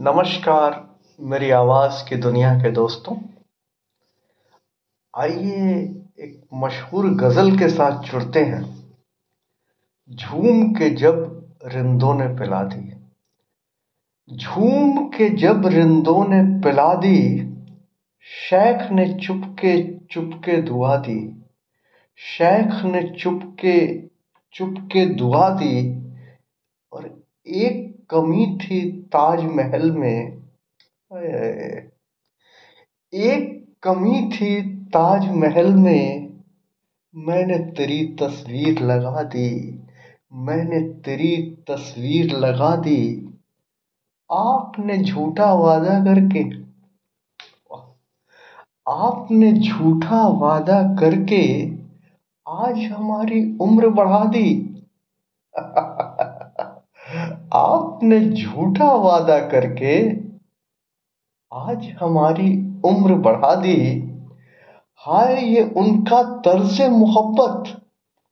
نمشکار میری آواز کی دنیا کے دوستوں، آئیے ایک مشہور غزل کے ساتھ جڑتے ہیں۔ جھوم کے جب رندوں نے پلا دی۔ جھوم کے جب رندوں نے پلا دی، شیخ نے چپ کے چپ کے دعا دی۔ شیخ نے چپ کے چپ کے دعا دی اور ایک کمی تھی تاج محل میں۔ ایک کمی تھی تاج محل میں۔ میں نے تیری تصویر لگا دی۔ میں نے تیری تصویر لگا دی۔ آپ نے جھوٹا وعدہ کر کے۔ آپ نے جھوٹا وعدہ کر کے آج ہماری عمر بڑھا دی۔ آپ نے جھوٹا وعدہ کر کے آج ہماری عمر بڑھا دی۔ ہائے، یہ ان کا طرز محبت۔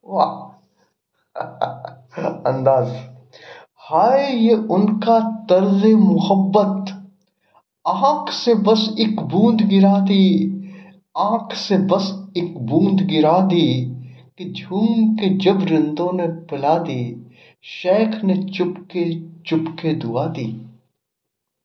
واہ۔ انداز۔ ہائے، یہ ان کا طرز محبت۔ آنکھ سے بس ایک بوند گرا دی۔ آنکھ سے بس ایک بوند گرا دی۔ کہ جھوم کے جب رندوں نے پلا دی، شیخ نے چپ کے چپ کے دعا دی۔